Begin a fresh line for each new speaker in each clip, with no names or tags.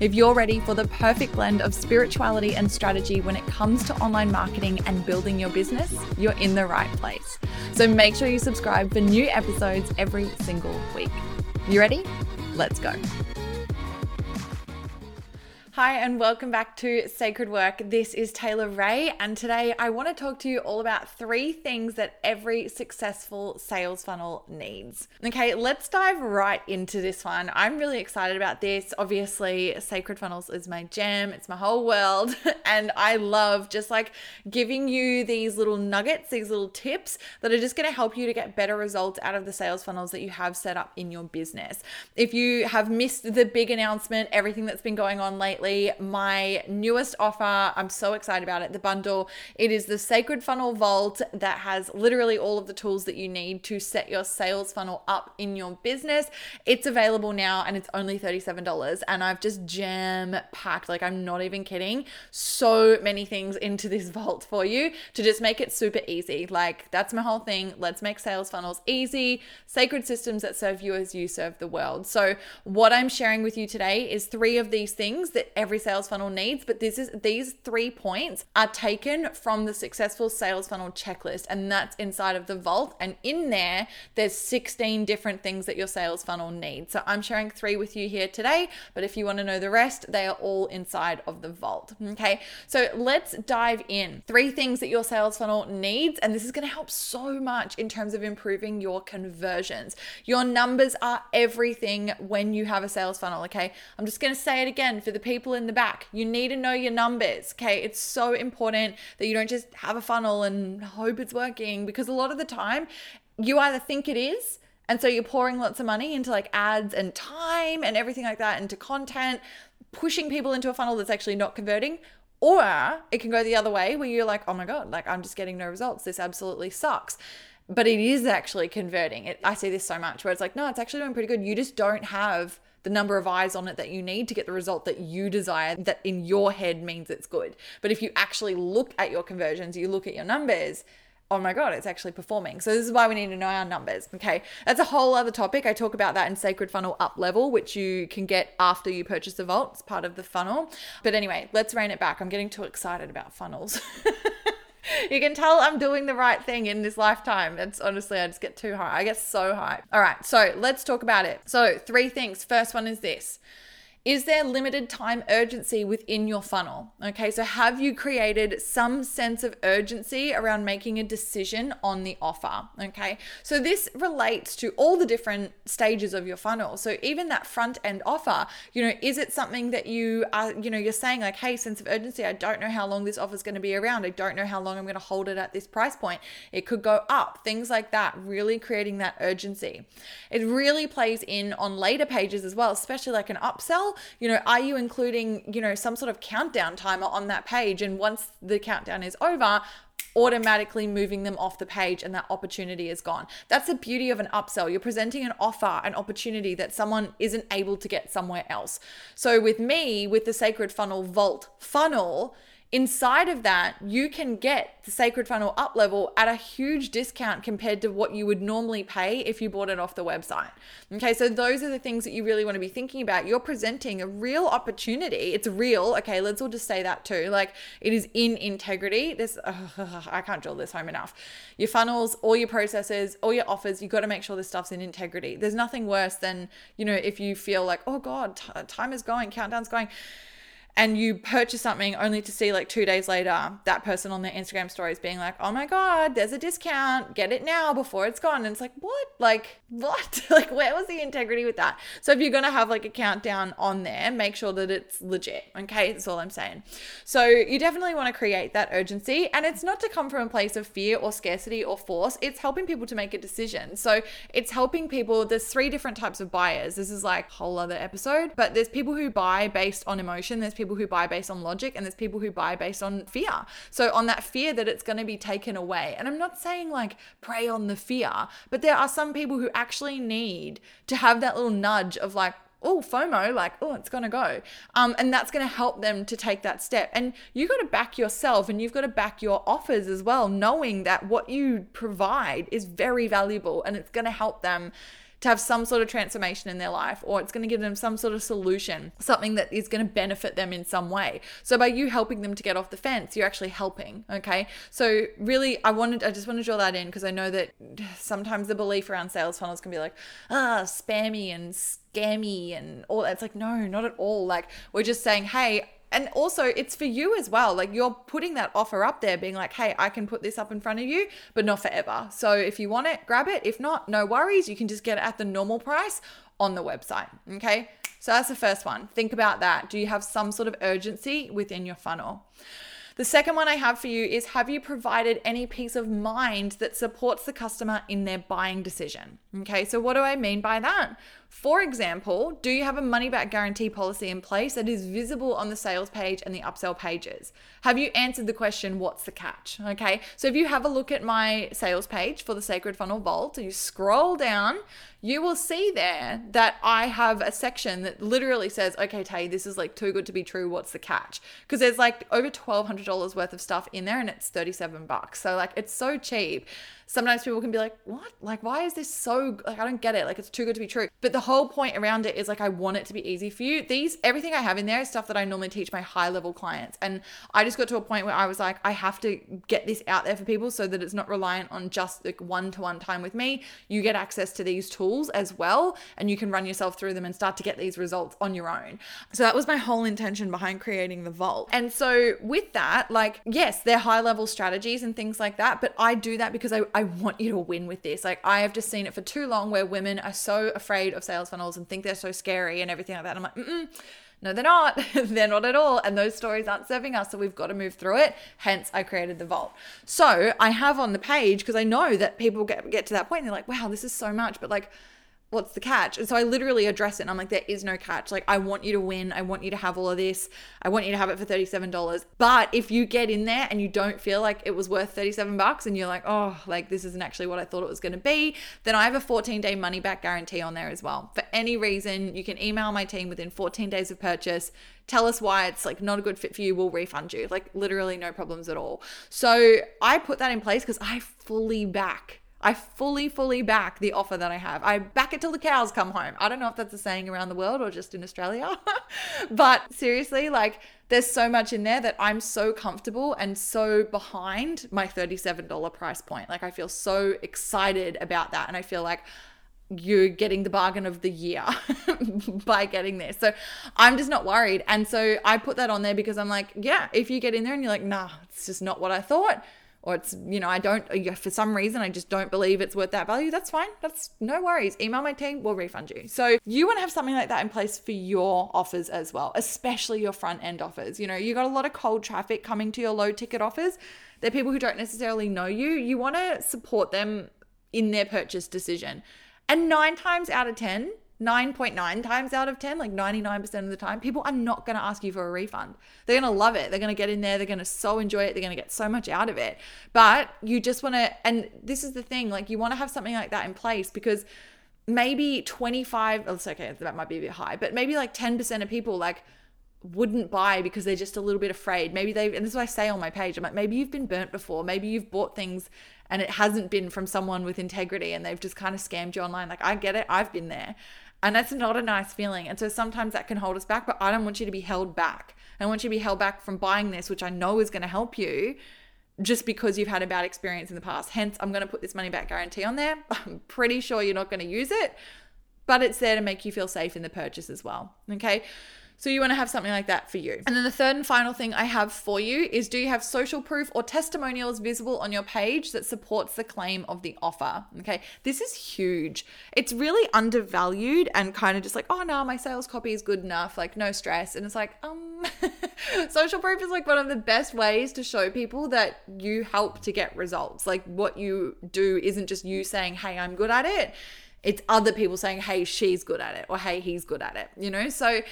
If you're ready for the perfect blend of spirituality and strategy when it comes to online marketing and building your business, you're in the right place. So make sure you subscribe for new episodes every single week. You ready? Let's go. Hi, and welcome back to Sacred Work. This is Taylor Ray, and today I want to talk to you all about three things that every successful sales funnel needs. Okay, let's dive right into this one. I'm really excited about this. Obviously, Sacred Funnels is my jam, it's my whole world, and I love just like giving you these little nuggets, these little tips that are just going to help you to get better results out of the sales funnels that you have set up in your business. If you have missed the big announcement, everything that's been going on lately, my newest offer. I'm so excited about it. The bundle. It is the Sacred Funnel Vault that has literally all of the tools that you need to set your sales funnel up in your business. It's available now and it's only $37. And I've just jam packed, like, I'm not even kidding, so many things into this vault for you to just make it super easy. Like, that's my whole thing. Let's make sales funnels easy, sacred systems that serve you as you serve the world. So, what I'm sharing with you today is three of these things that every sales funnel needs, but this is these three points are taken from the successful sales funnel checklist and that's inside of the vault and in there there's 16 different things that your sales funnel needs. So I'm sharing 3 with you here today, but if you want to know the rest, they are all inside of the vault. Okay? So let's dive in. 3 things that your sales funnel needs and this is going to help so much in terms of improving your conversions. Your numbers are everything when you have a sales funnel, okay? I'm just going to say it again for the people people in the back. You need to know your numbers. Okay. It's so important that you don't just have a funnel and hope it's working because a lot of the time you either think it is. And so you're pouring lots of money into like ads and time and everything like that into content, pushing people into a funnel that's actually not converting. Or it can go the other way where you're like, oh my God, like I'm just getting no results. This absolutely sucks but it is actually converting. It, I see this so much where it's like, no, it's actually doing pretty good. You just don't have the number of eyes on it that you need to get the result that you desire that in your head means it's good. But if you actually look at your conversions, you look at your numbers, oh my god it's actually performing. So this is why we need to know our numbers okay? That's a whole other topic. I talk about that in sacred funnel up level which you can get after you purchase the vault it's part of the funnel. But anyway let's rein it back. I'm getting too excited about funnels you can tell I'm doing the right thing in this lifetime. It's honestly, I just get too high. I get so high. All right, so let's talk about it. So, three things. First one is this is there limited time urgency within your funnel? Okay, so have you created some sense of urgency around making a decision on the offer? Okay, so this relates to all the different stages of your funnel. So even that front end offer, you know, is it something that you are, you know, you're saying like, hey, sense of urgency, I don't know how long this offer is going to be around. I don't know how long I'm going to hold it at this price point. It could go up, things like that, really creating that urgency. It really plays in on later pages as well, especially like an upsell you know, are you including, you know, some sort of countdown timer on that page? And once the countdown is over, automatically moving them off the page and that opportunity is gone. That's the beauty of an upsell. You're presenting an offer, an opportunity that someone isn't able to get somewhere else. So with me, with the Sacred Funnel Vault funnel, inside of that, you can get the Sacred Funnel up level at a huge discount compared to what you would normally pay if you bought it off the website. Okay, so those are the things that you really want to be thinking about. You're presenting a real opportunity. It's real. Okay, let's all just say that too. Like it is in integrity. This, uh, I can't drill this home enough. Your funnels, all your processes, all your offers, you got to make sure this stuff's in integrity. There's nothing worse than, you know, if you feel like, oh God, t- time is going, countdown's going and you purchase something only to see like two days later that person on their Instagram stories being like, oh my God, there's a discount, get it now before it's gone. And it's like, what? Like, what? like, where was the integrity with that? So if you're going to have like a countdown on there, make sure that it's legit. Okay. That's all I'm saying. So you definitely want to create that urgency. And it's not to come from a place of fear or scarcity or force, it's helping people to make a decision. So it's helping people. There's three different types of buyers. This is like a whole other episode, but there's people who buy based on emotion. There's people who buy based on logic and there's people who buy based on fear. So, on that fear that it's going to be taken away. And I'm not saying like prey on the fear, but there are some people who actually need to have that little nudge of like, oh FOMO, like oh it's gonna go, um, and that's gonna help them to take that step. And you've got to back yourself, and you've got to back your offers as well, knowing that what you provide is very valuable, and it's gonna help them to have some sort of transformation in their life or it's going to give them some sort of solution, something that is going to benefit them in some way. So by you helping them to get off the fence, you're actually helping, okay? So really I wanted I just want to draw that in because I know that sometimes the belief around sales funnels can be like, ah, spammy and scammy and all that. It's like, no, not at all. Like we're just saying, hey, and also it's for you as well. Like you're putting that offer up there being like hey i can put this up in front of you but not forever. So if you want it grab it. If not no worries. You can just get it at the normal price on the website okay? So that's the first one. Think about that. Do you have some sort of urgency within your funnel the second one I have for you is Have you provided any peace of mind that supports the customer in their buying decision? Okay, so what do I mean by that? For example, do you have a money back guarantee policy in place that is visible on the sales page and the upsell pages? Have you answered the question, what's the catch? Okay, so if you have a look at my sales page for the Sacred Funnel Vault and you scroll down, you will see there that I have a section that literally says, okay, Tay, this is like too good to be true. What's the catch? Because there's like over $1,200 worth of stuff in there and it's 37 bucks. So, like, it's so cheap sometimes people can be like, what? Like, why is this so, like, I don't get it. Like, it's too good to be true. But the whole point around it is like, I want it to be easy for you. These, everything I have in there is stuff that I normally teach my high level clients. And I just got to a point where I was like, I have to get this out there for people so that it's not reliant on just like one to one time with me. You get access to these tools as well, and you can run yourself through them and start to get these results on your own. So that was my whole intention behind creating the vault. And so with that, like, yes, they're high level strategies and things like that, but I do that because I, I I want you to win with this. Like I have just seen it for too long where women are so afraid of sales funnels and think they're so scary and everything like that. I'm like, mm no, they're not. they're not at all. And those stories aren't serving us. So we've got to move through it. Hence, I created the vault. So I have on the page because I know that people get, get to that point and they're like, wow, this is so much. But like, what's the catch? And so I literally address it and I'm like, there is no catch. Like, I want you to win. I want you to have all of this. I want you to have it for $37. But if you get in there and you don't feel like it was worth 37 bucks and you're like, oh, like this isn't actually what I thought it was going to be, then I have a 14 day money back guarantee on there as well. For any reason, you can email my team within 14 days of purchase. Tell us why it's like not a good fit for you. We'll refund you. Like, literally, no problems at all. So I put that in place because I fully back I fully, fully back the offer that I have. I back it till the cows come home. I don't know if that's a saying around the world or just in Australia, but seriously, like there's so much in there that I'm so comfortable and so behind my $37 price point. Like I feel so excited about that. And I feel like you're getting the bargain of the year by getting this. So I'm just not worried. And so I put that on there because I'm like, yeah, if you get in there and you're like, nah, it's just not what I thought or it's you know i don't uh, for some reason i just don't believe it's worth that value that's fine. That's no worries. Email my team we'll refund you. So you want to have something like that in place for your offers as well especially your front end offers. You know you got a lot of cold traffic coming to your low ticket offers. They're people who don't necessarily know you. You want to support them in their purchase decision. And nine times out of ten 9.9 times out of 10, like 99% of the time, people are not going to ask you for a refund. They're going to love it. They're going to get in there. They're going to so enjoy it. They're going to get so much out of it. But you just want to, and this is the thing, like you want to have something like that in place because maybe 25, oh, it's okay, that might be a bit high, but maybe like 10% of people like wouldn't buy because they're just a little bit afraid. Maybe they, and this is what I say on my page, I'm like, maybe you've been burnt before. Maybe you've bought things and it hasn't been from someone with integrity and they've just kind of scammed you online. Like, I get it. I've been there. And that's not a nice feeling. And so sometimes that can hold us back, but I don't want you to be held back. I want you to be held back from buying this, which I know is going to help you just because you've had a bad experience in the past. Hence, I'm going to put this money back guarantee on there. I'm pretty sure you're not going to use it, but it's there to make you feel safe in the purchase as well. Okay. So you want to have something like that for you. And then the third and final thing I have for you is do you have social proof or testimonials visible on your page that supports the claim of the offer? Okay. This is huge. It's really undervalued and kind of just like, oh no, my sales copy is good enough, like no stress. And it's like, um social proof is like one of the best ways to show people that you help to get results. Like what you do isn't just you saying, "Hey, I'm good at it." It's other people saying, "Hey, she's good at it," or "Hey, he's good at it." You know? So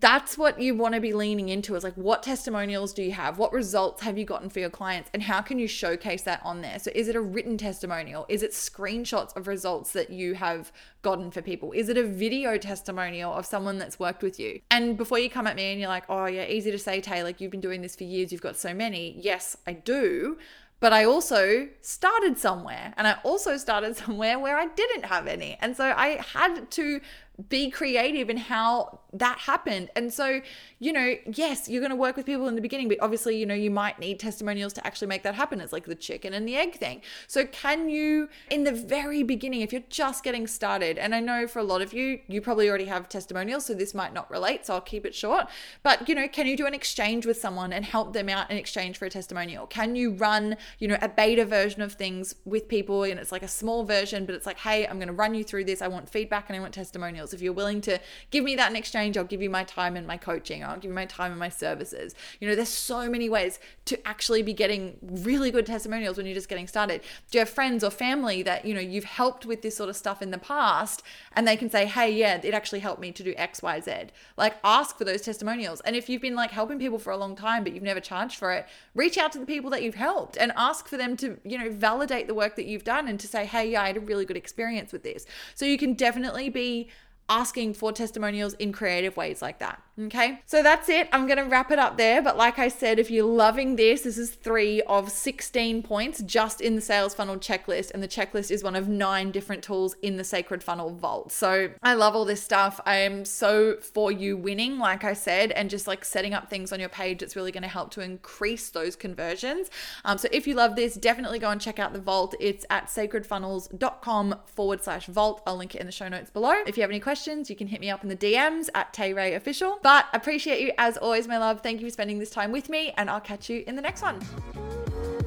that's what you want to be leaning into is like what testimonials do you have? What results have you gotten for your clients? And how can you showcase that on there? So is it a written testimonial? Is it screenshots of results that you have gotten for people? Is it a video testimonial of someone that's worked with you? And before you come at me and you're like oh yeah easy to say tay like you've been doing this for years you've got so many. Yes i do. But I also started somewhere and I also started somewhere where I didn't have any. And so I had to be creative in how that happened. And so, you know, yes, you're going to work with people in the beginning, but obviously, you know, you might need testimonials to actually make that happen. It's like the chicken and the egg thing. So, can you, in the very beginning, if you're just getting started, and I know for a lot of you, you probably already have testimonials, so this might not relate, so I'll keep it short. But, you know, can you do an exchange with someone and help them out in exchange for a testimonial? Can you run, you know, a beta version of things with people and it's like a small version, but it's like, hey, I'm going to run you through this. I want feedback and I want testimonials. If you're willing to give me that in exchange, I'll give you my time and my coaching. I'll give you my time and my services. You know, there's so many ways to actually be getting really good testimonials when you're just getting started. Do you have friends or family that, you know, you've helped with this sort of stuff in the past and they can say, hey, yeah, it actually helped me to do X, Y, Z? Like, ask for those testimonials. And if you've been like helping people for a long time, but you've never charged for it, reach out to the people that you've helped and ask for them to, you know, validate the work that you've done and to say, hey, yeah, I had a really good experience with this. So you can definitely be asking for testimonials in creative ways like that. Okay, so that's it. I'm going to wrap it up there. But like I said, if you're loving this, this is three of 16 points just in the sales funnel checklist. And the checklist is one of nine different tools in the Sacred Funnel Vault. So I love all this stuff. I am so for you winning, like I said, and just like setting up things on your page that's really going to help to increase those conversions. Um, so if you love this, definitely go and check out the vault. It's at sacredfunnels.com forward slash vault. I'll link it in the show notes below. If you have any questions, you can hit me up in the DMs at Tay Ray Official. But I appreciate you as always, my love. Thank you for spending this time with me, and I'll catch you in the next one.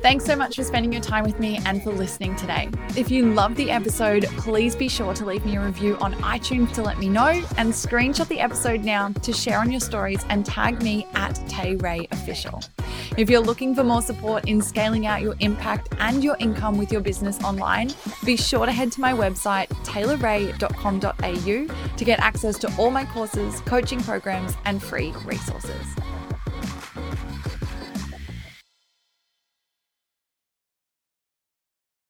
Thanks so much for spending your time with me and for listening today. If you loved the episode, please be sure to leave me a review on iTunes to let me know and screenshot the episode now to share on your stories and tag me at Tay Ray Official. If you're looking for more support in scaling out your impact and your income with your business online, be sure to head to my website, taylorray.com.au, to get access to all my courses, coaching programs, and free resources.